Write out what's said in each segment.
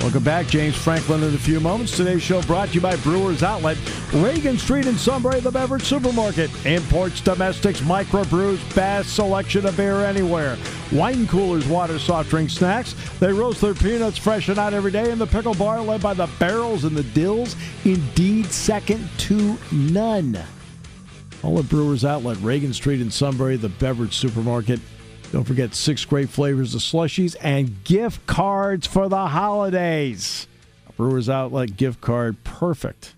Welcome back. James Franklin in a few moments. Today's show brought to you by Brewers Outlet, Reagan Street in Sunbury, the beverage supermarket. Imports, domestics, microbrews, vast selection of beer anywhere. Wine coolers, water, soft drink, snacks. They roast their peanuts fresh and out every day in the pickle bar led by the barrels and the dills. Indeed, second to none. All at Brewers Outlet, Reagan Street in Sunbury, the beverage supermarket. Don't forget six great flavors of slushies and gift cards for the holidays. Brewers Outlet gift card, perfect.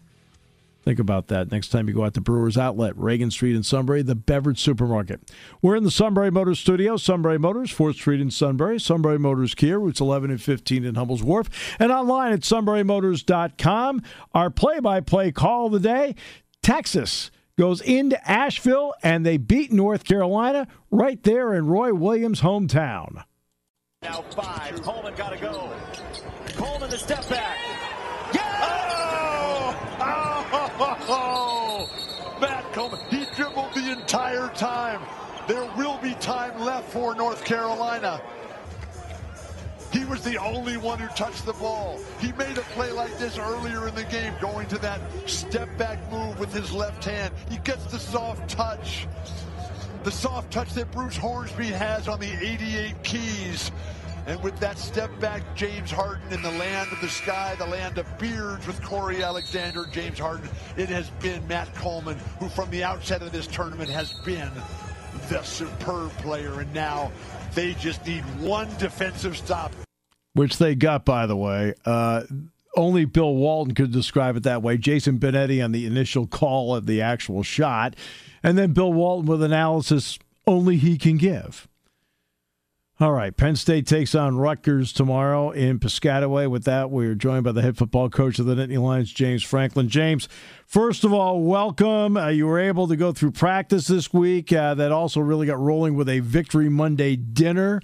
Think about that next time you go out to Brewers Outlet, Reagan Street in Sunbury, the beverage supermarket. We're in the Sunbury Motors studio, Sunbury Motors, 4th Street in Sunbury, Sunbury Motors Kia, routes 11 and 15 in Hummel's Wharf, and online at sunburymotors.com. Our play by play call of the day Texas goes into Asheville and they beat North Carolina right there in Roy Williams' hometown. Now five. Coleman got to go. Coleman the step back. Yeah! Oh! Oh! Matt Coleman. He dribbled the entire time. There will be time left for North Carolina. He was the only one who touched the ball. He made a play like this earlier in the game, going to that step back move with his left hand. He gets the soft touch. The soft touch that Bruce Hornsby has on the 88 keys. And with that step back, James Harden in the land of the sky, the land of beards with Corey Alexander, James Harden, it has been Matt Coleman, who from the outset of this tournament has been the superb player. And now they just need one defensive stop. Which they got, by the way. Uh, only Bill Walton could describe it that way. Jason Benetti on the initial call of the actual shot. And then Bill Walton with analysis only he can give. All right, Penn State takes on Rutgers tomorrow in Piscataway. With that, we are joined by the head football coach of the Nittany Lions, James Franklin. James, first of all, welcome. Uh, you were able to go through practice this week. Uh, that also really got rolling with a Victory Monday dinner.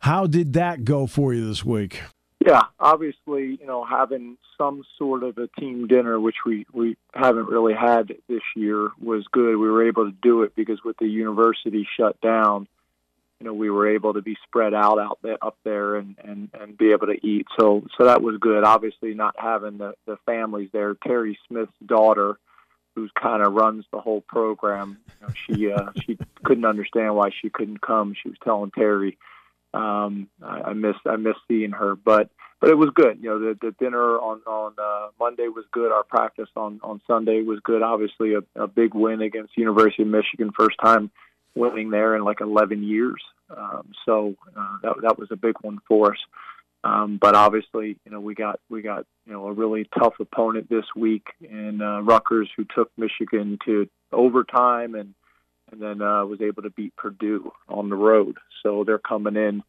How did that go for you this week? Yeah, obviously, you know, having some sort of a team dinner, which we we haven't really had this year, was good. We were able to do it because with the university shut down you know we were able to be spread out out there up there and and and be able to eat. So so that was good. Obviously not having the the families there. Terry smith's daughter who's kind of runs the whole program you know, she uh she couldn't understand why she couldn't come. She was telling terry um i, I missed i missed seeing her. But but it was good. You know the the dinner on on uh monday was good. Our practice on on sunday was good. Obviously a, a big win against university of michigan first time winning there in like 11 years. Um, so uh, that that was a big one for us. Um, but obviously, you know, we got we got you know a really tough opponent this week in uh, Rutgers, who took Michigan to overtime and and then uh, was able to beat Purdue on the road. So they're coming in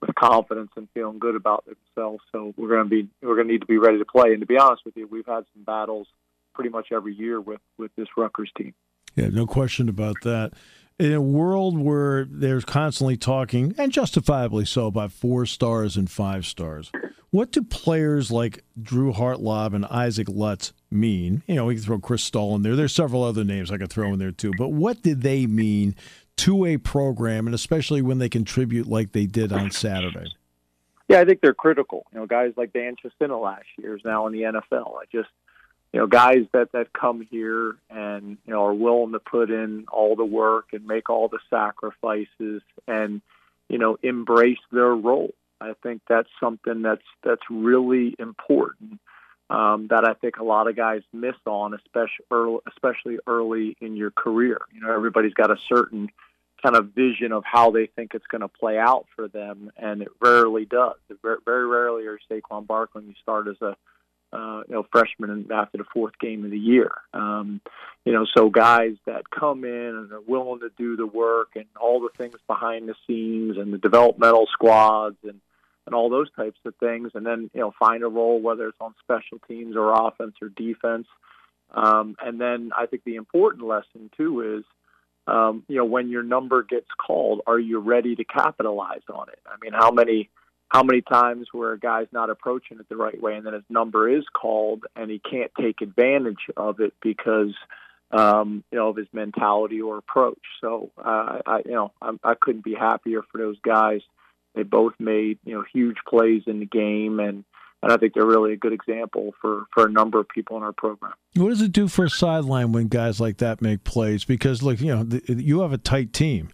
with confidence and feeling good about themselves. So we're going to be we're going to need to be ready to play. And to be honest with you, we've had some battles pretty much every year with with this Rutgers team. Yeah, no question about that in a world where there's constantly talking, and justifiably so, about four stars and five stars, what do players like Drew Hartlaub and Isaac Lutz mean? You know, we can throw Chris Stoll in there. There's several other names I could throw in there too. But what did they mean to a program, and especially when they contribute like they did on Saturday? Yeah, I think they're critical. You know, guys like Dan Chisena last year is now in the NFL. I just you know, guys that that come here and you know are willing to put in all the work and make all the sacrifices and you know embrace their role. I think that's something that's that's really important. Um, that I think a lot of guys miss on, especially early, especially early in your career. You know, everybody's got a certain kind of vision of how they think it's going to play out for them, and it rarely does. It very, very rarely are Saquon Barkley you start as a uh, you know, freshmen after the fourth game of the year. Um, you know, so guys that come in and are willing to do the work and all the things behind the scenes and the developmental squads and and all those types of things, and then you know find a role whether it's on special teams or offense or defense. Um, and then I think the important lesson too is, um, you know, when your number gets called, are you ready to capitalize on it? I mean, how many how many times where a guy's not approaching it the right way, and then his number is called, and he can't take advantage of it because um, you know of his mentality or approach. So uh, I, you know, I'm, I couldn't be happier for those guys. They both made you know huge plays in the game, and and I think they're really a good example for for a number of people in our program. What does it do for a sideline when guys like that make plays? Because look, you know, the, you have a tight team.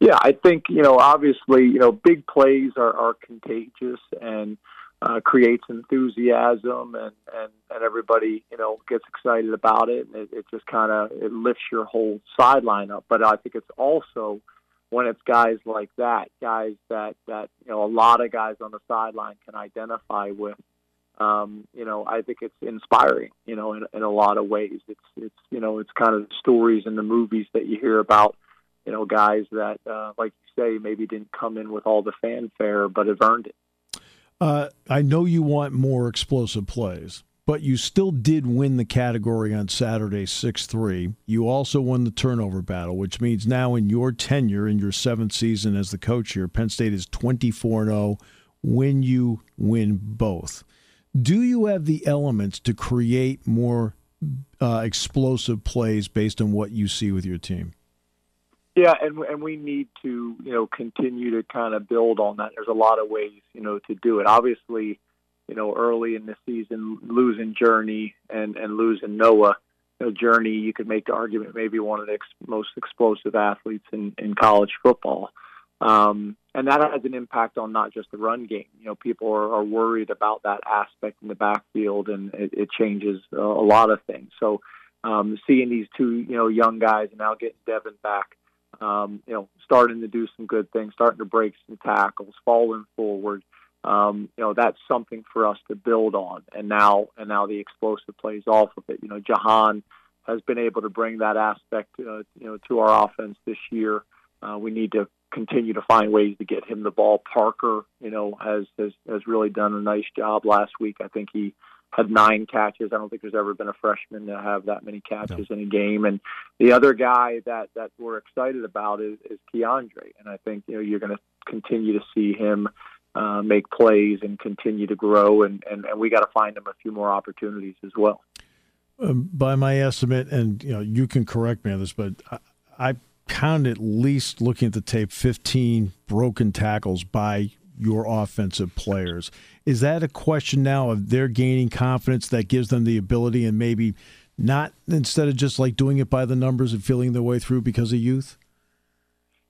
Yeah, I think you know. Obviously, you know, big plays are, are contagious and uh, creates enthusiasm, and, and and everybody you know gets excited about it, and it, it just kind of it lifts your whole sideline up. But I think it's also when it's guys like that, guys that that you know a lot of guys on the sideline can identify with. Um, you know, I think it's inspiring. You know, in, in a lot of ways, it's it's you know it's kind of stories in the movies that you hear about you know, guys that, uh, like you say, maybe didn't come in with all the fanfare, but have earned it. Uh, I know you want more explosive plays, but you still did win the category on Saturday 6 3. You also won the turnover battle, which means now in your tenure, in your seventh season as the coach here, Penn State is 24 0 when you win both. Do you have the elements to create more uh, explosive plays based on what you see with your team? Yeah, and and we need to you know continue to kind of build on that. There's a lot of ways you know to do it. Obviously, you know early in the season, losing Journey and and losing Noah. You know, Journey, you could make the argument maybe one of the ex- most explosive athletes in in college football. Um, and that has an impact on not just the run game. You know, people are, are worried about that aspect in the backfield, and it, it changes a, lot of things. So, um, seeing these two, you know, young guys, and now getting Devyn back, um, you know, starting to do some good things, starting to break some tackles, falling forward. Um, you know, that's something for us to build on. And now, and now the explosive plays off of it. You know, Jahan has been able to bring that aspect, uh, you know, to our offense this year. Uh, we need to continue to find ways to get him the ball. Parker, you know, has has has really done a nice job last week. I think he had nine catches. I don't think there's ever been a freshman to have that many catches no. in a game. And the other guy that that we're excited about is, is KeAndre, and I think you know you're going to continue to see him uh, make plays and continue to grow, and and, and we got to find him a few more opportunities as well. Um, by my estimate, and you know you can correct me on this, but I, I count at least looking at the tape 15 broken tackles by your offensive players. Is that a question now of they're gaining confidence that gives them the ability and maybe not instead of just like doing it by the numbers and feeling their way through because of youth?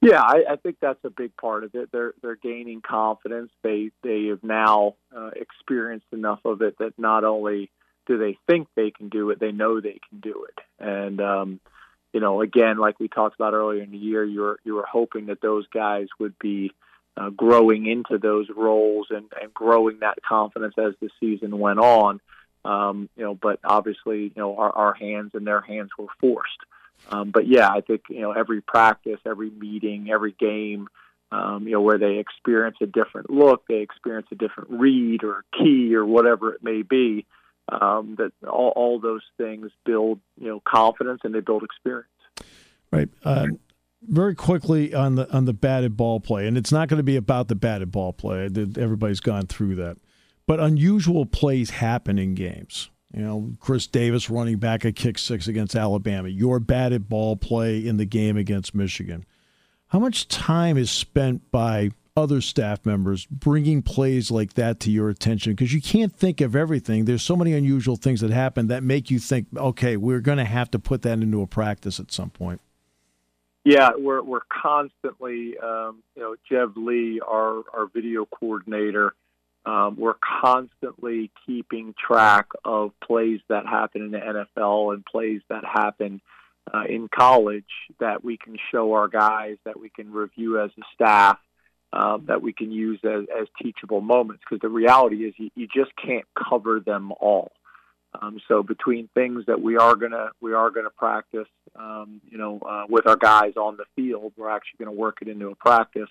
Yeah, I, I think that's a big part of it. They're they're gaining confidence. They they have now uh, experienced enough of it that not only do they think they can do it, they know they can do it. And um, you know, again, like we talked about earlier in the year, you were you were hoping that those guys would be uh, growing into those roles and, and growing that confidence as the season went on. Um, you know, but obviously, you know, our, our hands and their hands were forced. Um, but yeah, I think you know every practice, every meeting, every game, um, you know, where they experience a different look, they experience a different read or key or whatever it may be. Um, that all, all those things build, you know, confidence and they build experience. Right. Uh, very quickly on the on the batted ball play, and it's not going to be about the batted ball play. Everybody's gone through that, but unusual plays happen in games. You know, Chris Davis running back a kick six against Alabama. Your batted ball play in the game against Michigan. How much time is spent by other staff members bringing plays like that to your attention? Because you can't think of everything. There's so many unusual things that happen that make you think, okay, we're going to have to put that into a practice at some point. Yeah, we're we're constantly, um, you know, Jev Lee, our our video coordinator, um, we're constantly keeping track of plays that happen in the NFL and plays that happen uh, in college that we can show our guys, that we can review as a staff, um, that we can use as, as teachable moments. Because the reality is, you, you just can't cover them all. Um, so between things that we are gonna we are gonna practice, um, you know, uh, with our guys on the field, we're actually to work it into a practice.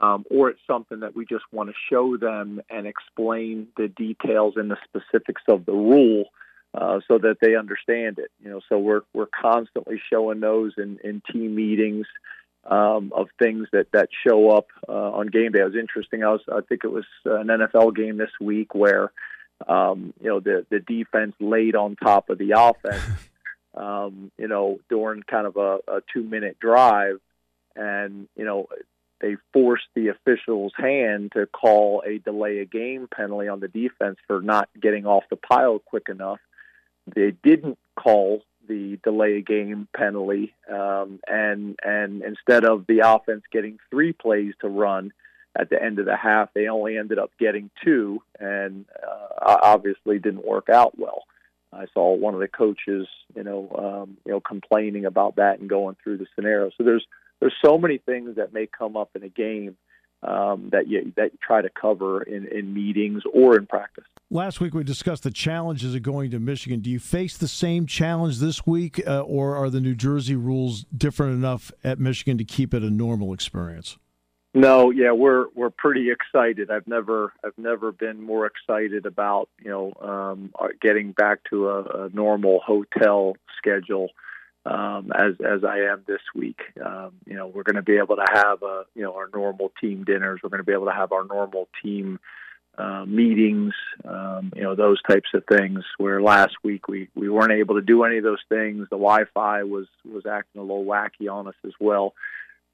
um, or it's something that we just want to show them and explain the details and the specifics of the rule uh, so that they understand it. You know, so we're we're constantly showing those in, in team meetings um, of things that that show up uh, on game day. It was interesting. I was I think it was an NFL game this week where um, you know the the defense laid on top of the offense. Um, you know, during kind of a, a two minute drive, and you know they forced the official's hand to call a delay a game penalty on the defense for not getting off the pile quick enough. They didn't call the delay a game penalty, um, and and instead of the offense getting three plays to run at the end of the half, they only ended up getting two, and uh, obviously didn't work out well. I saw one of the coaches, you know, um, you know, complaining about that and going through the scenario. So there's there's so many things that may come up in a game um, that you that you try to cover in, in meetings or in practice. Last week we discussed the challenges of going to Michigan. Do you face the same challenge this week, uh, or are the New Jersey rules different enough at Michigan to keep it a normal experience? No, yeah, we're we're pretty excited. I've never I've never been more excited about you know um, getting back to a, a normal hotel schedule um, as as I am this week. Um, you know, we're going to be able to have a you know our normal team dinners. We're going to be able to have our normal team uh, meetings. Um, you know, those types of things. Where last week we we weren't able to do any of those things. The Wi-Fi was was acting a little wacky on us as well.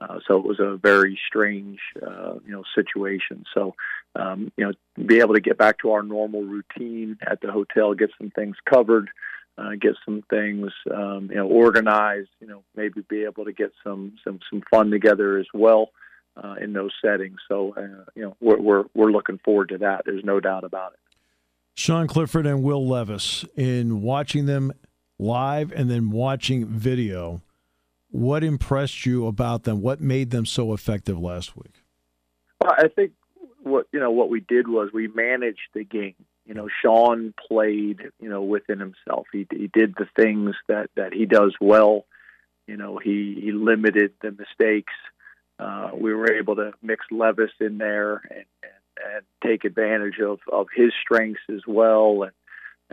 Uh, so it was a very strange, uh, you know, situation. So, um, you know, be able to get back to our normal routine at the hotel, get some things covered, uh, get some things um, you know organized. You know, maybe be able to get some some some fun together as well uh, in those settings. So uh, you know, we're, we're we're looking forward to that. There's no doubt about it. Sean Clifford and Will Levis in watching them live and then watching video. What impressed you about them? What made them so effective last week? Well, I think what you know what we did was we managed the game you know, Sean played, you know, within himself. He he did the things that that he does well. You know, he he limited the mistakes. Uh, we were able to mix Levis in there and, and, and take advantage of of his strengths as well. And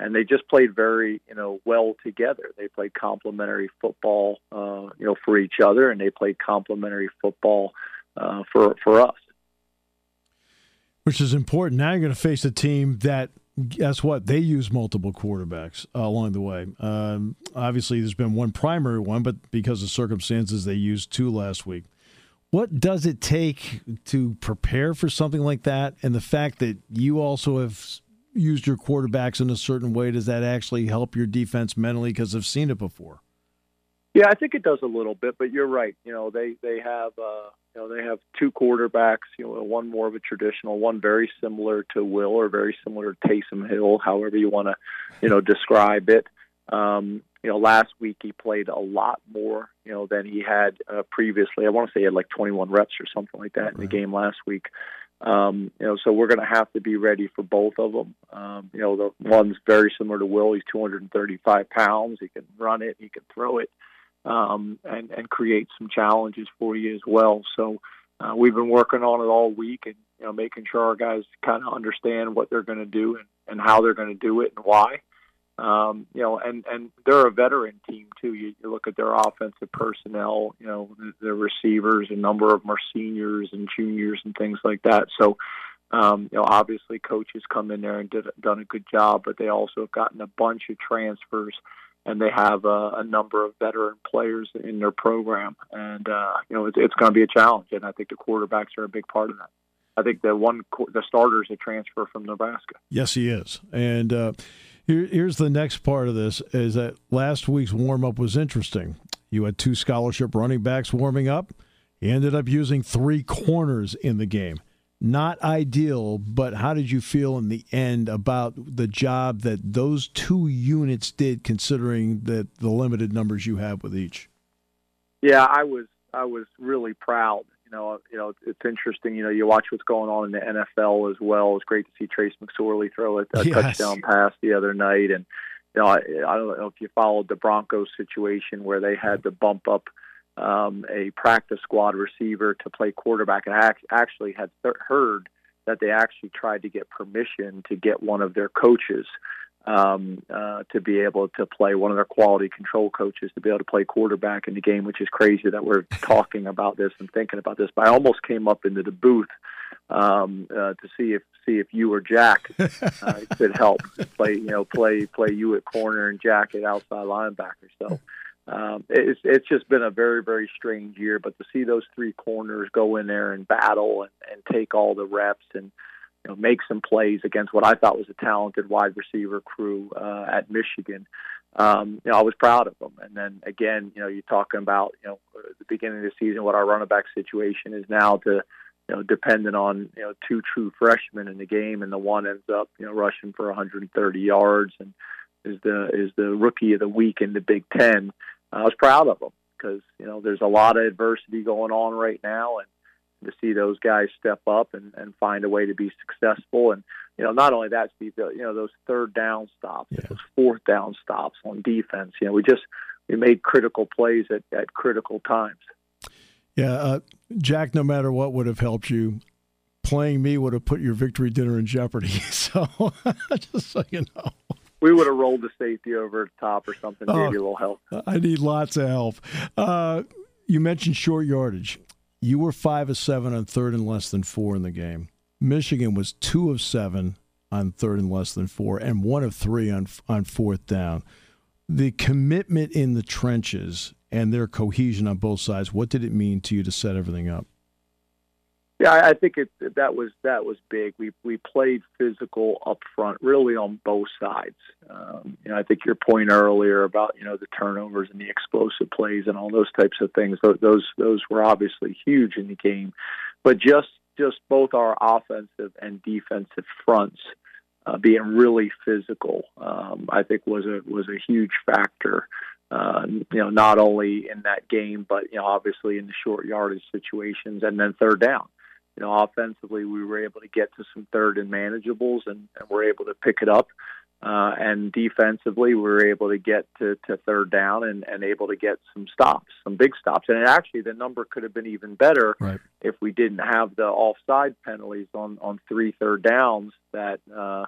and they just played very, you know, well together. They played complementary football, uh, you know, for each other, and they played complementary football uh, for for us which is important. Now you're going to face a team that guess what? They use multiple quarterbacks uh, along the way. Um, obviously, there's been one primary one, but because of circumstances, they used two last week. What does it take to prepare for something like that? And the fact that you also have used your quarterbacks in a certain way, does that actually help your defense mentally? Because I've seen it before. Yeah, I think it does a little bit, but you're right. You know, they they have uh, you know they have two quarterbacks. You know, one more of a traditional, one very similar to Will or very similar to Taysom Hill, however you want to, you know, describe it. Um, you know, last week he played a lot more, you know, than he had uh, previously. I want to say he had like 21 reps or something like that in the game last week. Um, you know, so we're going to have to be ready for both of them. Um, you know, the one's very similar to Will. He's 235 pounds. He can run it. He can throw it um, and and create some challenges for you as well. So uh, we've been working on it all week, and you know, making sure our guys kind of understand what they're going to do and, and how they're going to do it and why. Um, you know, and and they're a veteran team too. You, you look at their offensive personnel. You know, the, the receivers, a number of them are seniors and juniors and things like that. So. Um, you know, obviously, coaches come in there and did done a good job, but they also have gotten a bunch of transfers and they have a, a number of veteran players in their program. And uh, you know, it's, it's going to be a challenge, and I think the quarterbacks are a big part of that. I think the one the starter is a transfer from Nebraska. Yes, he is. And uh, here, here's the next part of this: is that last week's warm up was interesting. You had two scholarship running backs warming up. He ended up using three corners in the game not ideal, but how did you feel in the end about the job that those two units did, considering that the limited numbers you have with each? Yeah, I was I was really proud. You know, you know, it's interesting. You know, you watch what's going on in the NFL as well. It's great to see Trace McSorley throw a, a yes. touchdown pass the other night, and you know, I, I don't know if you followed the Broncos situation where they had to bump up um, a practice squad receiver to play quarterback, and I actually had th- heard that they actually tried to get permission to get one of their coaches um, uh, to be able to play one of their quality control coaches to be able to play quarterback in the game, which is crazy that we're talking about this and thinking about this. But I almost came up into the booth um, uh, to see if see if you or Jack uh, could help play you know play play you at corner and Jack at outside linebacker. So. Um, it's it's just been a very very strange year, but to see those three corners go in there and battle and, and take all the reps and you know, make some plays against what I thought was a talented wide receiver crew uh, at Michigan. Um, you know, I was proud of them. And then again, you know, you're talking about you know the beginning of the season, what our running back situation is now to you know dependent on you know two true freshmen in the game, and the one ends up you know rushing for 130 yards and is the is the rookie of the week in the Big Ten. I was proud of them because you know there's a lot of adversity going on right now, and to see those guys step up and, and find a way to be successful. And you know, not only that, Steve, you know, those third down stops, yeah. those fourth down stops on defense. You know, we just we made critical plays at, at critical times. Yeah, uh, Jack. No matter what would have helped you, playing me would have put your victory dinner in jeopardy. So, just so you know. We would have rolled the safety over the top or something, oh, maybe a little help. I need lots of help. Uh, you mentioned short yardage. You were five of seven on third and less than four in the game. Michigan was two of seven on third and less than four, and one of three on on fourth down. The commitment in the trenches and their cohesion on both sides. What did it mean to you to set everything up? Yeah, I think it that was that was big. We we played physical up front, really on both sides. Um, you know, I think your point earlier about you know the turnovers and the explosive plays and all those types of things. Those those were obviously huge in the game, but just just both our offensive and defensive fronts uh, being really physical, um, I think was a was a huge factor. Uh, you know, not only in that game, but you know, obviously in the short yardage situations, and then third down you know, offensively, we were able to get to some third and manageables, and, and we're able to pick it up. Uh, and defensively, we were able to get to, to third down and, and able to get some stops, some big stops. And actually, the number could have been even better right. if we didn't have the offside penalties on on three third downs that uh,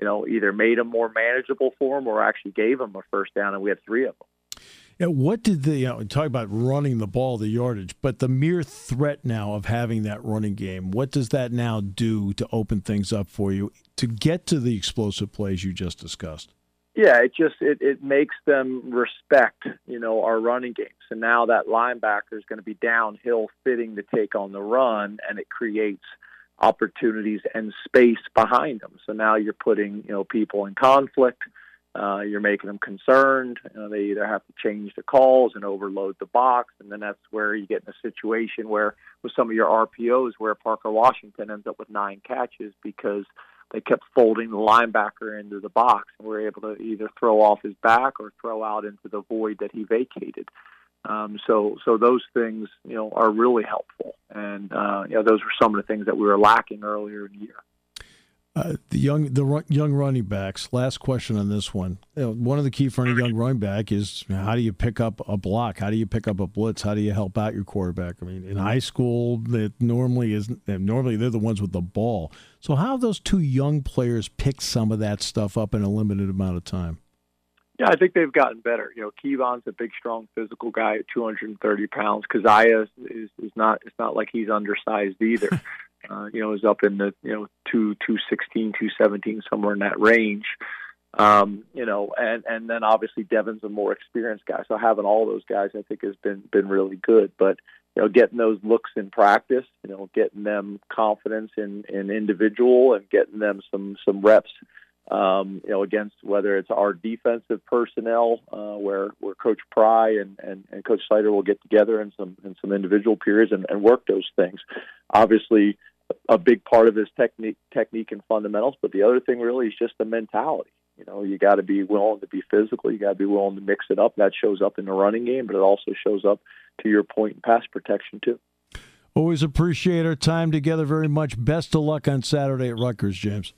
you know either made them more manageable for them or actually gave them a first down, and we had three of them. Yeah, what did the you know, talk about running the ball, the yardage, but the mere threat now of having that running game, what does that now do to open things up for you to get to the explosive plays you just discussed? Yeah, it just it, it makes them respect, you know, our running game. So now that linebacker is going to be downhill fitting to take on the run and it creates opportunities and space behind them. So now you're putting, you know, people in conflict uh, you're making them concerned. You know, they either have to change the calls and overload the box, and then that's where you get in a situation where, with some of your RPOs, where Parker Washington ends up with nine catches because they kept folding the linebacker into the box, and we're able to either throw off his back or throw out into the void that he vacated. Um, so, so those things, you know, are really helpful, and uh, you know, those were some of the things that we were lacking earlier in the year. Uh, the young the young running backs. Last question on this one. You know, one of the key for any young running back is how do you pick up a block? How do you pick up a blitz? How do you help out your quarterback? I mean, in high school, that normally is normally they're the ones with the ball. So how have those two young players picked some of that stuff up in a limited amount of time? Yeah, I think they've gotten better. You know, Keyvone's a big, strong, physical guy at 230 pounds. Caziah is, is not. It's not like he's undersized either. Uh, you know, is up in the you know two two sixteen, two seventeen, somewhere in that range. Um, you know, and and then obviously Devyn's a more experienced guy, so having all those guys, I think, has been been really good. But you know, getting those looks in practice, you know, getting them confidence in in individual and getting them some some reps um, you know, against whether it's our defensive personnel, uh, where where Coach Pry and, and, and Coach Seider will get together in some in some individual periods and, and work those things. Obviously, a big part of his technique technique and fundamentals, but the other thing really is just the mentality. You know, you got to be willing to be physical. You got to be willing to mix it up. That shows up in the running game, but it also shows up to your point in pass protection too. Always appreciate our time together very much. Best of luck on Saturday at Rutgers, James.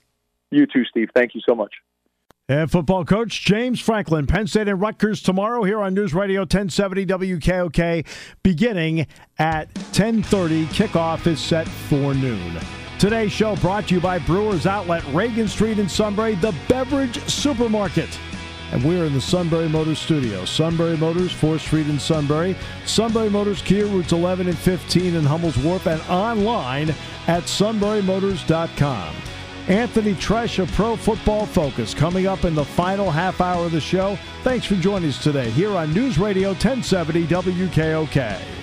You too, Steve. Thank you so much. And football coach James Franklin, Penn State and Rutgers tomorrow here on News Radio 1070 WKOK, beginning at 10:30. Kickoff is set for noon. Today's show brought to you by Brewers Outlet, Reagan Street in Sunbury, the beverage supermarket. And we're in the Sunbury Motors studio. Sunbury Motors, 4th Street in Sunbury. Sunbury Motors Kia, routes 11 and 15 in Hummel's Wharf, and online at sunburymotors.com. Anthony Treash of Pro Football Focus coming up in the final half hour of the show. Thanks for joining us today here on News Radio 1070 WKOK.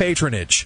patronage.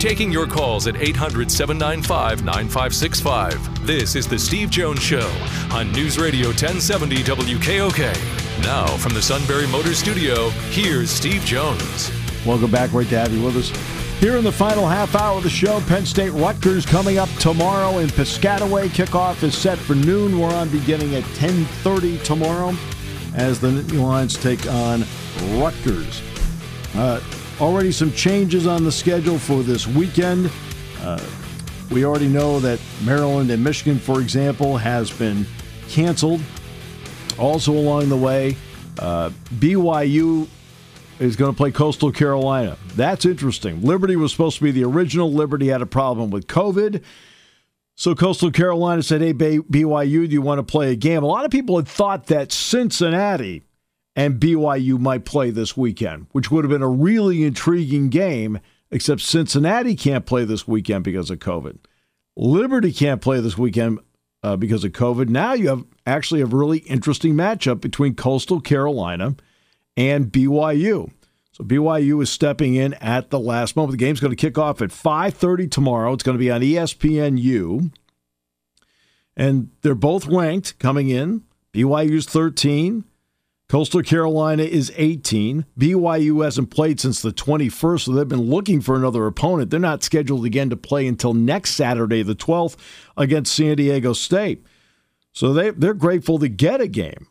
Taking your calls at 800 795 9565. This is The Steve Jones Show on News Radio 1070 WKOK. Now, from the Sunbury Motor Studio, here's Steve Jones. Welcome back. Great to have you with us. Here in the final half hour of the show, Penn State Rutgers coming up tomorrow in Piscataway. Kickoff is set for noon. We're on beginning at 10:30 tomorrow as the Nittany Lions take on Rutgers. Uh, already some changes on the schedule for this weekend. Uh, we already know that Maryland and Michigan, for example, has been canceled. Also, along the way, uh, BYU is going to play Coastal Carolina. That's interesting. Liberty was supposed to be the original. Liberty had a problem with COVID. So Coastal Carolina said, Hey, BYU, do you want to play a game? A lot of people had thought that Cincinnati and BYU might play this weekend, which would have been a really intriguing game, except Cincinnati can't play this weekend because of COVID. Liberty can't play this weekend uh, because of COVID. Now you have actually a really interesting matchup between Coastal Carolina and BYU. So BYU is stepping in at the last moment. The game's going to kick off at 5:30 tomorrow. It's going to be on ESPNU. And they're both ranked coming in. BYU's 13, Coastal Carolina is 18. BYU hasn't played since the 21st, so they've been looking for another opponent. They're not scheduled again to play until next Saturday, the 12th, against San Diego State. So they, they're grateful to get a game.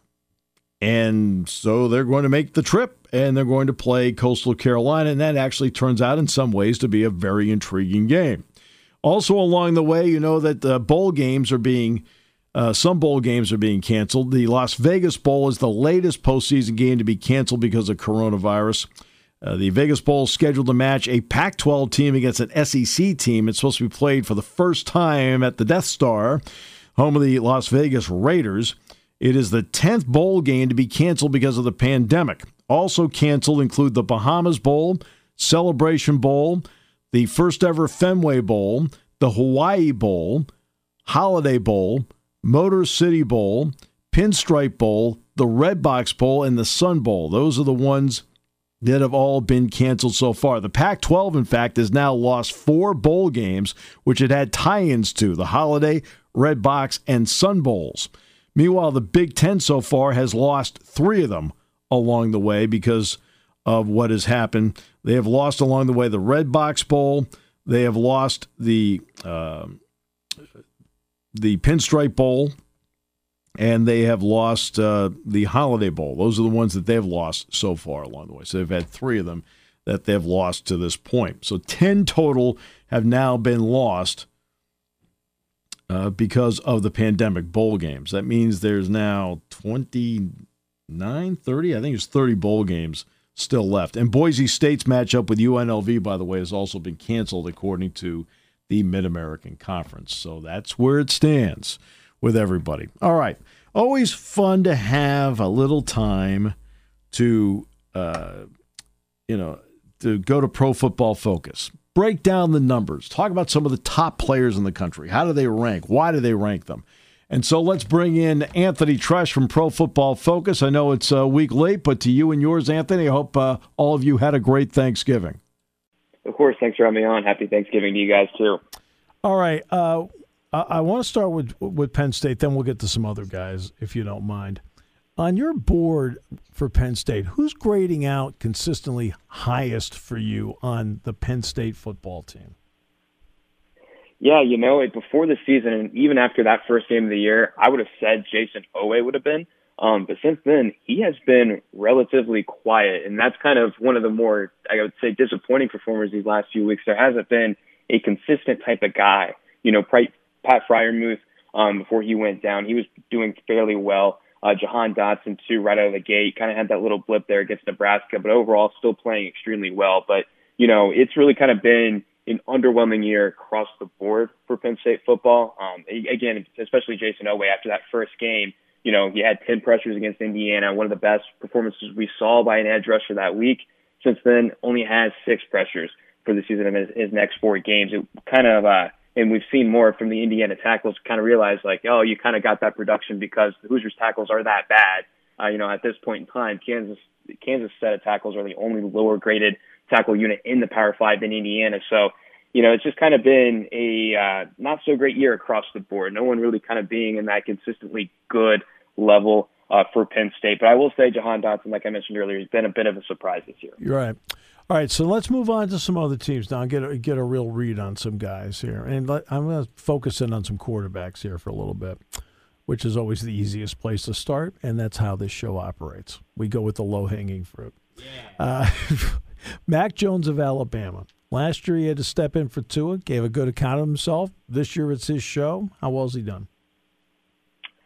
And so they're going to make the trip and they're going to play Coastal Carolina. And that actually turns out, in some ways, to be a very intriguing game. Also, along the way, you know that the bowl games are being uh, some bowl games are being canceled. The Las Vegas Bowl is the latest postseason game to be canceled because of coronavirus. Uh, the Vegas Bowl scheduled to match a Pac 12 team against an SEC team. It's supposed to be played for the first time at the Death Star, home of the Las Vegas Raiders. It is the 10th bowl game to be canceled because of the pandemic. Also canceled include the Bahamas Bowl, Celebration Bowl, the first ever Fenway Bowl, the Hawaii Bowl, Holiday Bowl, Motor City Bowl, Pinstripe Bowl, the Redbox Bowl, and the Sun Bowl. Those are the ones that have all been canceled so far. The Pac 12, in fact, has now lost four bowl games, which it had tie ins to the Holiday, Redbox, and Sun Bowls. Meanwhile, the Big Ten so far has lost three of them along the way because of what has happened. They have lost along the way the Redbox Bowl. They have lost the uh, the Pinstripe Bowl. and they have lost uh, the Holiday Bowl. Those are the ones that they've lost so far along the way. So they've had three of them that they've lost to this point. So 10 total have now been lost uh, because of the pandemic bowl games. That means there's now 29, 30, I think it's 30 bowl games still left. And Boise State's matchup with UNLV, by the way, has also been canceled according to the Mid American Conference. So that's where it stands with everybody. All right. Always fun to have a little time to, uh, you know, to go to Pro Football Focus, break down the numbers, talk about some of the top players in the country. How do they rank? Why do they rank them? And so let's bring in Anthony Treash from Pro Football Focus. I know it's a week late, but to you and yours, Anthony, I hope uh, all of you had a great Thanksgiving. Of course. Thanks for having me on. Happy Thanksgiving to you guys, too. All right. Uh, I want to start with with Penn State, then we'll get to some other guys, if you don't mind. On your board for Penn State, who's grading out consistently highest for you on the Penn State football team? Yeah, you know, before the season and even after that first game of the year, I would have said Jayson Oweh would have been. Um, but since then, he has been relatively quiet, and that's kind of one of the more, I would say, disappointing performers these last few weeks. There hasn't been a consistent type of guy. You know, Pat Freiermuth, um, before he went down, he was doing fairly well uh, Jahan Dotson too, right out of the gate, kind of had that little blip there against Nebraska, but overall still playing extremely well. But you know, it's really kind of been an underwhelming year across the board for Penn State football. Um, again, especially Jayson Oweh after that first game. You know, he had 10 pressures against Indiana, one of the best performances we saw by an edge rusher that week. Since then, only has six pressures for the season in his, his next four games. It kind of uh, and we've seen more from the Indiana tackles kind of realize like, oh, you kind of got that production because the Hoosiers tackles are that bad. Uh, you know, at this point in time, Kansas Kansas set of tackles are the only lower graded tackle unit in the Power Five in Indiana. So, you know, it's just kind of been a uh, not so great year across the board. No one really kind of being in that consistently good level uh, for Penn State. But I will say, Jahan Dotson, like I mentioned earlier, has been a bit of a surprise this year. You're right. All right, so let's move on to some other teams now. Get a, get a real read on some guys here, and let, I'm going to focus in on some quarterbacks here for a little bit, which is always the easiest place to start, and that's how this show operates. We go with the low hanging fruit. Yeah. Uh, Mac Jones of Alabama. Last year he had to step in for Tua, gave a good account of himself. This year it's his show. How well has he done?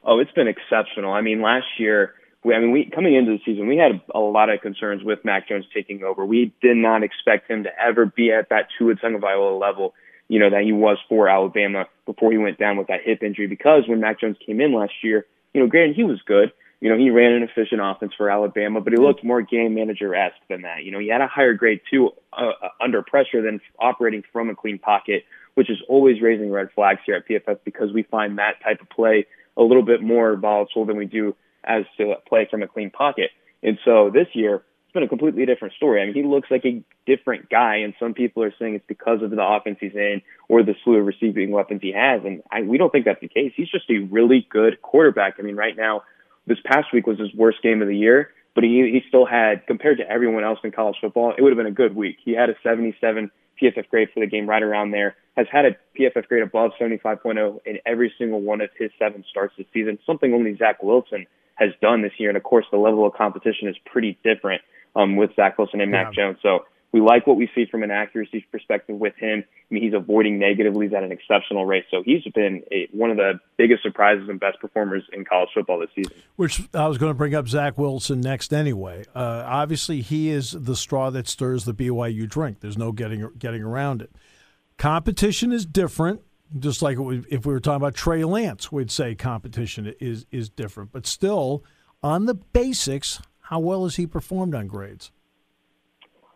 Oh, it's been exceptional. I mean, last year we, I mean, we coming into the season, we had a, lot of concerns with Mac Jones taking over. We did not expect him to ever be at that Tua Tagovailoa level, you know, that he was for Alabama before he went down with that hip injury. Because when Mac Jones came in last year, you know, granted he was good. You know, he ran an efficient offense for Alabama, but he looked more game manager esque than that. You know, he had a higher grade too uh, uh, under pressure than operating from a clean pocket, which is always raising red flags here at PFF because we find that type of play a little bit more volatile than we do as to play from a clean pocket. And so this year, it's been a completely different story. I mean, he looks like a different guy, and some people are saying it's because of the offense he's in or the slew of receiving weapons he has. And I, we don't think that's the case. He's just a really good quarterback. I mean, right now, this past week was his worst game of the year, but he, he still had, compared to everyone else in college football, it would have been a good week. He had a 77 PFF grade for the game right around there, has had a PFF grade above 75.0 in every single one of his seven starts this season, something only Zach Wilson has done this year. And of course, the level of competition is pretty different um, with Zach Wilson and Mac. Jones. So we like what we see from an accuracy perspective with him. I mean, he's avoiding negatives at an exceptional rate. So he's been a, one of the biggest surprises and best performers in college football this season. Which I was going to bring up Zach Wilson next anyway. Uh, obviously, he is the straw that stirs the BYU drink. There's no getting getting around it. Competition is different just like if we were talking about Trey Lance, we'd say competition is is different. But still, on the basics, how well has he performed on grades?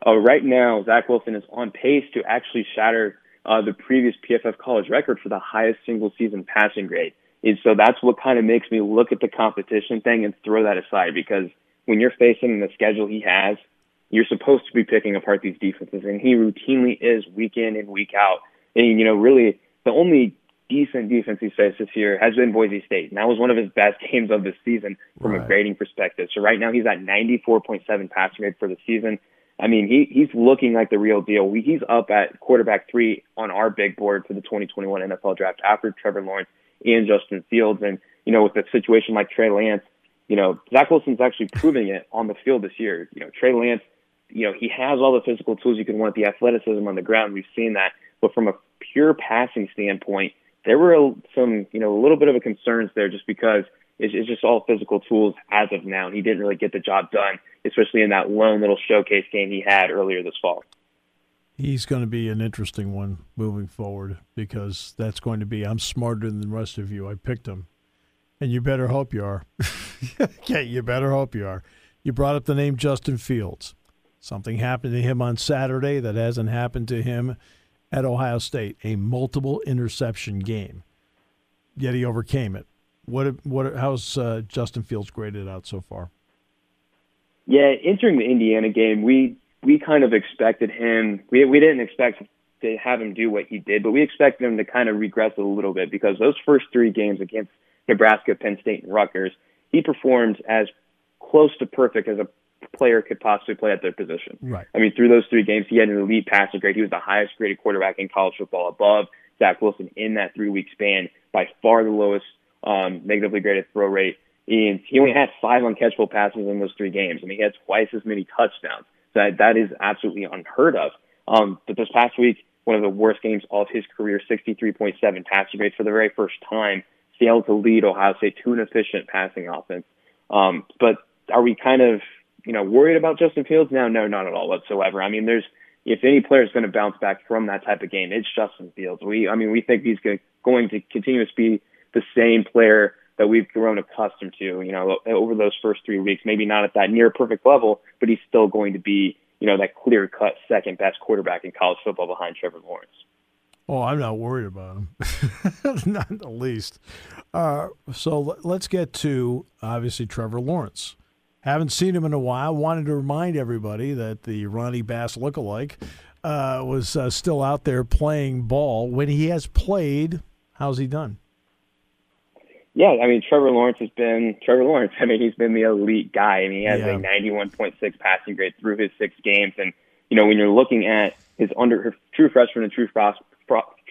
Uh, right now, Zach Wilson is on pace to actually shatter uh, the previous PFF college record for the highest single season passing grade. And so that's what kind of makes me look at the competition thing and throw that aside because when you're facing the schedule he has, you're supposed to be picking apart these defenses, and he routinely is week in and week out. And you know, really, the only decent defense he's faced this year has been Boise State. And that was one of his best games of the season from right. a grading perspective. So right now he's at 94.7 passing grade for the season. I mean, he he's looking like the real deal. We, he's up at quarterback three on our big board for the 2021 NFL draft after Trevor Lawrence and Justin Fields. And you know, with a situation like Trey Lance, you know, Zach Wilson's actually proving it on the field this year. You know, Trey Lance, you know, he has all the physical tools you can want, the athleticism on the ground. We've seen that. But from a pure passing standpoint, there were some, you know, a little bit of a concerns there just because it's, it's just all physical tools as of now. He didn't really get the job done, especially in that lone little showcase game he had earlier this fall. He's going to be an interesting one moving forward because that's going to be. I'm smarter than the rest of you. I picked him, and you better hope you are. yeah, you better hope you are. You brought up the name Justin Fields. Something happened to him on Saturday that hasn't happened to him at Ohio State. A multiple interception game. Yet he overcame it. What? What? How's uh, Justin Fields graded out so far? Yeah, entering the Indiana game, we we kind of expected him. We we didn't expect to have him do what he did, but we expected him to kind of regress a little bit because those first three games against Nebraska, Penn State, and Rutgers, he performed as close to perfect as a player could possibly play at their position. Right. I mean, through those three games, he had an elite passing grade. He was the highest graded quarterback in college football, above Zach Wilson in that three week span, by far the lowest um, negatively graded throw rate. And he only had five uncatchable passes in those three games. I mean, he had twice as many touchdowns. That that is absolutely unheard of. Um, but this past week, one of the worst games of his career, 63.7 passing grade for the very first time, failed to lead Ohio State to an efficient passing offense. Um, but are we kind of, you know, worried about Justin Fields now? No, not at all whatsoever. I mean, there's if any player is going to bounce back from that type of game, it's Justin Fields. We, I mean, we think he's going to continue to be the same player that we've grown accustomed to, you know, over those first three weeks. Maybe not at that near perfect level, but he's still going to be, you know, that clear cut second best quarterback in college football behind Trevor Lawrence. Oh, I'm not worried about him, not the least. Uh, so let's get to obviously Trevor Lawrence. Haven't seen him in a while. Wanted to remind everybody that the Ronnie Bass lookalike uh, was uh, still out there playing ball. When he has played, how's he done? Yeah, I mean Trevor Lawrence has been Trevor Lawrence. I mean he's been the elite guy. I mean he has yeah. a 91.6 passing grade through his six games, and you know when you're looking at his under true freshman and true frost,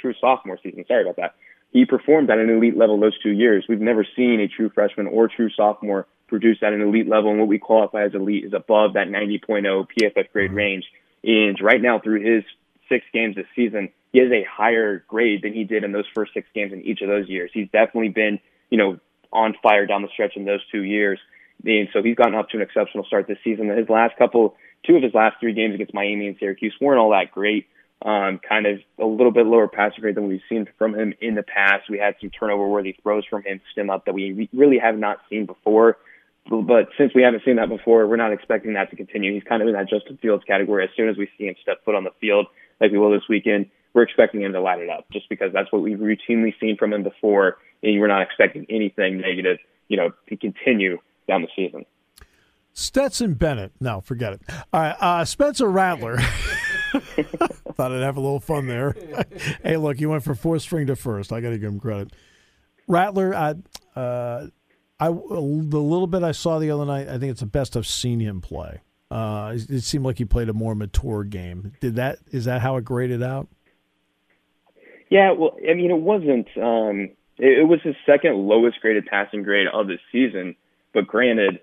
true sophomore season. Sorry about that. He performed at an elite level those two years. We've never seen a true freshman or true sophomore produce at an elite level, and what we qualify as elite is above that 90.0 PFF grade mm-hmm. range. And right now, through his six games this season, he has a higher grade than he did in those first six games in each of those years. He's definitely been you know, on fire down the stretch in those two years. And so he's gotten off to an exceptional start this season. His last couple, two of his last three games against Miami and Syracuse weren't all that great. Um, kind of a little bit lower passing grade than we've seen from him in the past. We had some turnover worthy throws from him stem up that we really have not seen before. But since we haven't seen that before, we're not expecting that to continue. He's kind of in that Justin Fields category. As soon as we see him step foot on the field, like we will this weekend, we're expecting him to light it up just because that's what we've routinely seen from him before and we're not expecting anything negative, you know, to continue down the season. Stetson Bennett. No, forget it. All right, uh, Spencer Rattler. Thought I'd have a little fun there. hey, look, he went from fourth string to first. I got to give him credit. Rattler, I, uh, I, the little bit I saw the other night, I think it's the best I've seen him play. Uh, it seemed like he played a more mature game. Did that? Is that how it graded out? Yeah, well, I mean, it wasn't. Um, it, it was his second lowest graded passing grade of the season. But granted,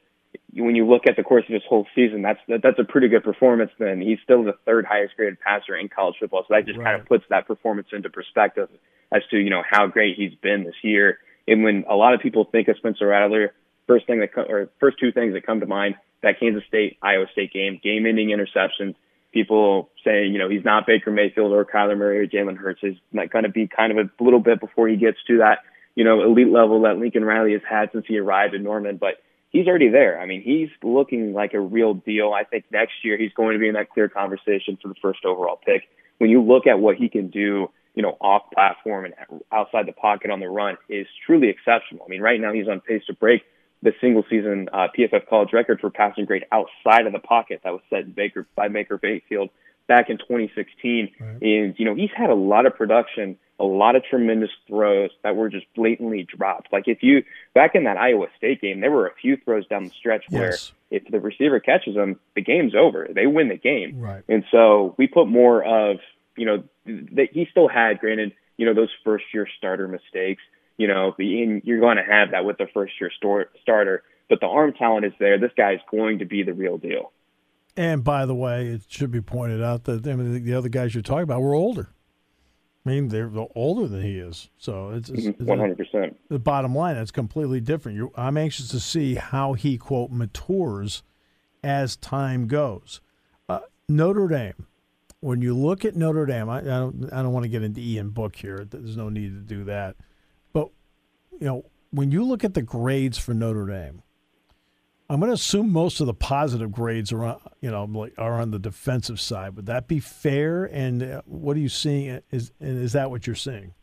when you look at the course of his whole season, that's that, that's a pretty good performance. Then he's still the third highest graded passer in college football, so that just right. kind of puts that performance into perspective as to you know how great he's been this year. And when a lot of people think of Spencer Rattler, first thing that or first two things that come to mind that Kansas State Iowa State game, game-ending interceptions. People saying you know he's not Baker Mayfield or Kyler Murray or Jalen Hurts. He's not going to be kind of a little bit before he gets to that you know, elite level that Lincoln Riley has had since he arrived in Norman, but he's already there. I mean, he's looking like a real deal. I think next year he's going to be in that clear conversation for the first overall pick. When you look at what he can do, you know, off platform and outside the pocket on the run is truly exceptional. I mean, right now he's on pace to break the single season uh, PFF college record for passing grade outside of the pocket that was set in Baker by Baker Mayfield back in 2016. Right. And, you know, he's had a lot of production a lot of tremendous throws that were just blatantly dropped. Like if you back in that Iowa State game, there were a few throws down the stretch where if the receiver catches them, the game's over. They win the game. Right. And so we put more of you know that he still had, granted, you know those first year starter mistakes. You know, you're going to have that with the first year starter. But the arm talent is there. This guy is going to be the real deal. And by the way, it should be pointed out that I mean, the other guys you're talking about were older. I mean, they're older than he is, so it's one hundred percent. The bottom line, it's completely different. You're, I'm anxious to see how he quote matures as time goes. Uh, Notre Dame. When you look at Notre Dame, I, I don't. I don't want to get into Ian Book here. There's no need to do that. You know, when you look at the grades for Notre Dame, I'm going to assume most of the positive grades are on, you know, like are on the defensive side. Would that be fair? And uh, what are you seeing? Is and is that what you're seeing?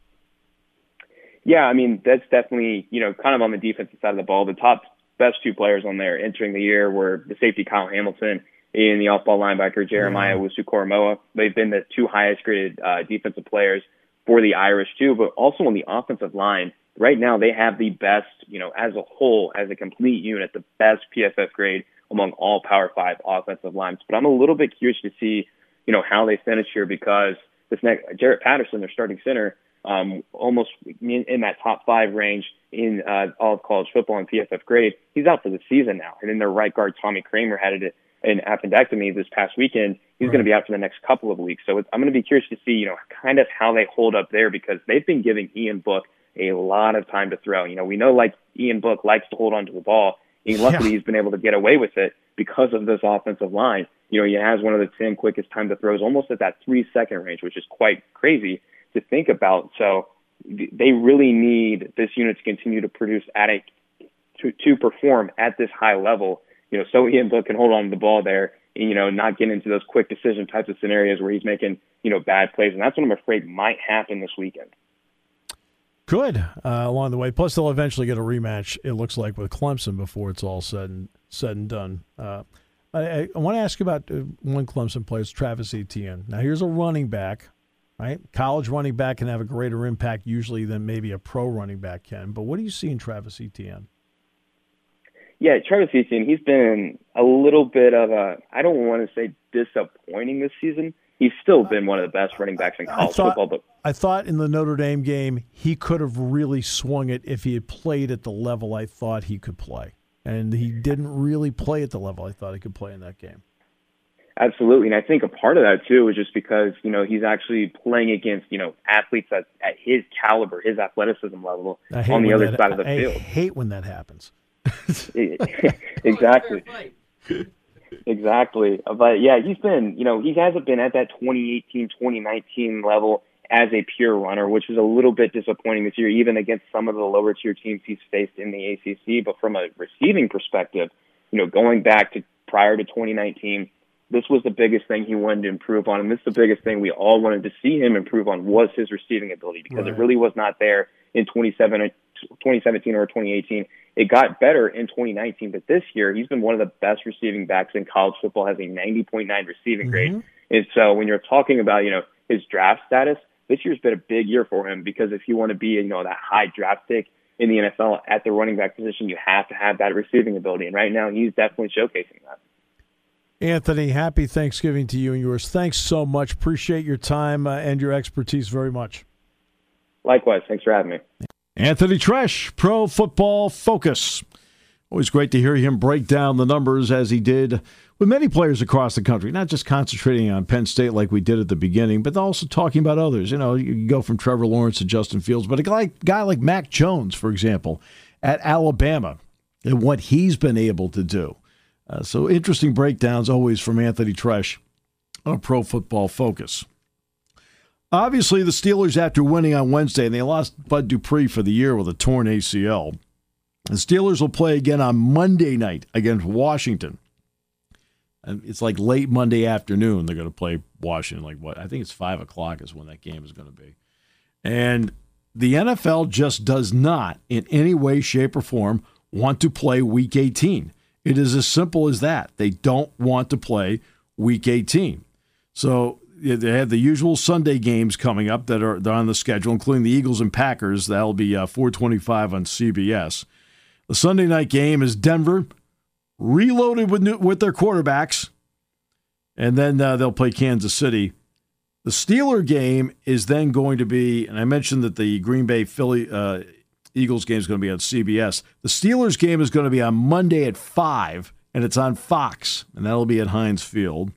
Yeah, I mean that's definitely you know kind of on the defensive side of the ball. The top best two players on there entering the year were the safety Kyle Hamilton and the off-ball linebacker Jeremiah yeah. Owusu-Koramoah. They've been the two highest graded uh, defensive players for the Irish too, but also on the offensive line right now they have the best, you know, as a whole, as a complete unit, the best PFF grade among all Power Five offensive lines. But I'm a little bit curious to see, you know, how they finish here because this next Jarrett Patterson, their starting center, um, almost in, in that top five range in uh, all of college football and PFF grade. He's out for the season now. And then their right guard Tommy Kraemer had it an appendectomy this past weekend. He's right. going to be out for the next couple of weeks. So I'm going to be curious to see, you know, kind of how they hold up there because they've been giving Ian Book a lot of time to throw. You know, we know like Ian Book likes to hold on to the ball. And luckily, yeah. he's been able to get away with it because of this offensive line. You know, he has one of the 10 quickest time to throws almost at that three second range, which is quite crazy to think about. So they really need this unit to continue to produce at a, to, to perform at this high level, you know, so Ian Book can hold on to the ball there and, you know, not get into those quick decision types of scenarios where he's making, you know, bad plays. And that's what I'm afraid might happen this weekend. Good uh, along the way. Plus, they'll eventually get a rematch. It looks like with Clemson before it's all said and said and done. Uh, I, I, want to ask you about uh, one Clemson player, Travis Etienne. Now, here's a running back, right? College running back can have a greater impact usually than maybe a pro running back can. But what do you see in Travis Etienne? Yeah, Travis Etienne, he's been a little bit of a, I don't want to say disappointing this season he's still been one of the best running backs in college thought, football. But I thought in the Notre Dame game he could have really swung it if he had played at the level I thought he could play, and he didn't really play at the level I thought he could play in that game. Absolutely, and I think a part of that too is just because you know he's actually playing against you know athletes at, at his caliber, his athleticism level on the other that, side of the I field. I hate when that happens. exactly. Exactly. But yeah, he's been, you know, he hasn't been at that 2018, 2019 level as a pure runner, which is a little bit disappointing this year, even against some of the lower tier teams he's faced in the ACC. But from a receiving perspective, you know, going back to prior to 2019, this was the biggest thing he wanted to improve on. And this is the biggest thing we all wanted to see him improve on was his receiving ability because right. it really was not there in 2017 or 2018. It got better in 2019, but this year he's been one of the best receiving backs in college football, has a 90.9 receiving mm-hmm. grade. And so when you're talking about, you know, his draft status, this year's been a big year for him because if you want to be, you know, that high draft pick in the NFL at the running back position, you have to have that receiving ability. And right now he's definitely showcasing that. Anthony, happy Thanksgiving to you and yours. Thanks so much. Appreciate your time uh, and your expertise very much. Likewise. Thanks for having me. Anthony Treash, Pro Football Focus. Always great to hear him break down the numbers as he did with many players across the country, not just concentrating on Penn State like we did at the beginning, but also talking about others. You know, you go from Trevor Lawrence to Justin Fields, but a guy, guy like Mac Jones, for example, at Alabama, and what he's been able to do. Uh, so interesting breakdowns always from Anthony Treash on Pro Football Focus. Obviously, the Steelers, after winning on Wednesday, and they lost Bud Dupree for the year with a torn ACL. The Steelers will play again on Monday night against Washington. It's like late Monday afternoon. They're going to play Washington. Like what? I think it's five o'clock is when that game is going to be. And the NFL just does not, in any way, shape, or form, want to play Week 18. It is as simple as that. They don't want to play Week 18. So they have the usual Sunday games coming up that are, on the schedule, including the Eagles and Packers. That'll be uh, 425 on CBS. The Sunday night game is Denver, reloaded with new, with their quarterbacks, and then uh, they'll play Kansas City. The Steeler game is then going to be, and I mentioned that the Green Bay Philly uh, Eagles game is going to be on CBS. The Steelers game is going to be on Monday at 5, and it's on Fox, and that'll be at Heinz Field.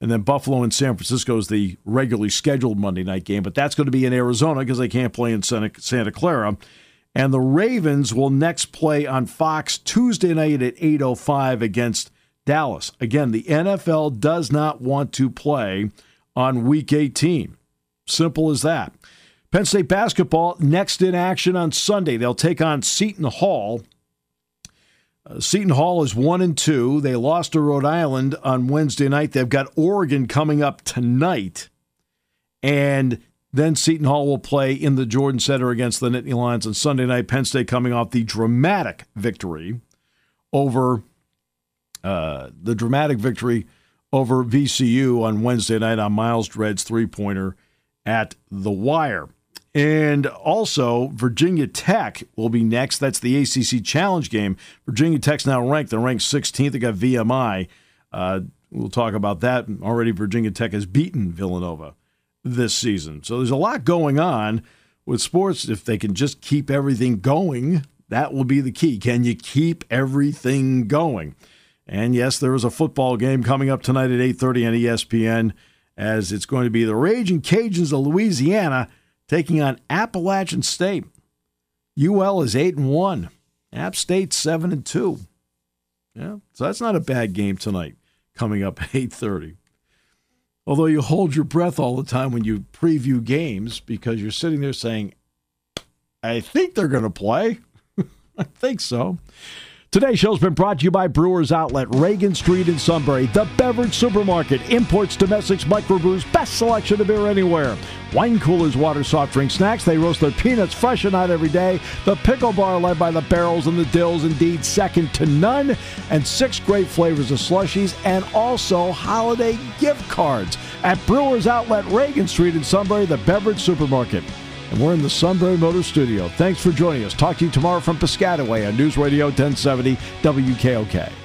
And then Buffalo and San Francisco is the regularly scheduled Monday night game, but that's going to be in Arizona because they can't play in Santa, Santa Clara. And the Ravens will next play on Fox Tuesday night at 8:05 against Dallas. Again, the NFL does not want to play on week 18. Simple as that. Penn State basketball next in action on Sunday. They'll take on Seton Hall. Uh, Seton Hall is one and two. They lost to Rhode Island on Wednesday night. They've got Oregon coming up tonight, and then Seton Hall will play in the Jordan Center against the Nittany Lions on Sunday night. Penn State coming off the dramatic victory over uh, the dramatic victory over VCU on Wednesday night on Myles Dread's three pointer at the wire. And also, Virginia Tech will be next. That's the ACC Challenge game. Virginia Tech's now ranked. They're ranked 16th. They got VMI. Uh, we'll talk about that. Already, Virginia Tech has beaten Villanova this season. So there's a lot going on with sports. If they can just keep everything going, that will be the key. Can you keep everything going? And yes, there is a football game coming up tonight at 8:30 on ESPN as it's going to be the Raging Cajuns of Louisiana taking on Appalachian State. UL is 8 and 1. App State 7 and 2. Yeah, so that's not a bad game tonight coming up at 8:30. Although you hold your breath all the time when you preview games because you're sitting there saying, I think they're going to play. I think so. Today's show's been brought to you by Brewers Outlet, Reagan Street in Sunbury, the beverage supermarket, imports, domestics, microbrews, best selection of beer anywhere. Wine coolers, water, soft drink, snacks. They roast their peanuts fresh and out every day. The pickle bar led by the barrels and the dills, indeed second to none. And six great flavors of slushies and also holiday gift cards at Brewers Outlet, Reagan Street in Sunbury, the beverage supermarket and we're in the Sunbury Motor Studio. Thanks for joining us. Talk to you tomorrow from Piscataway on News Radio 1070 WKOK.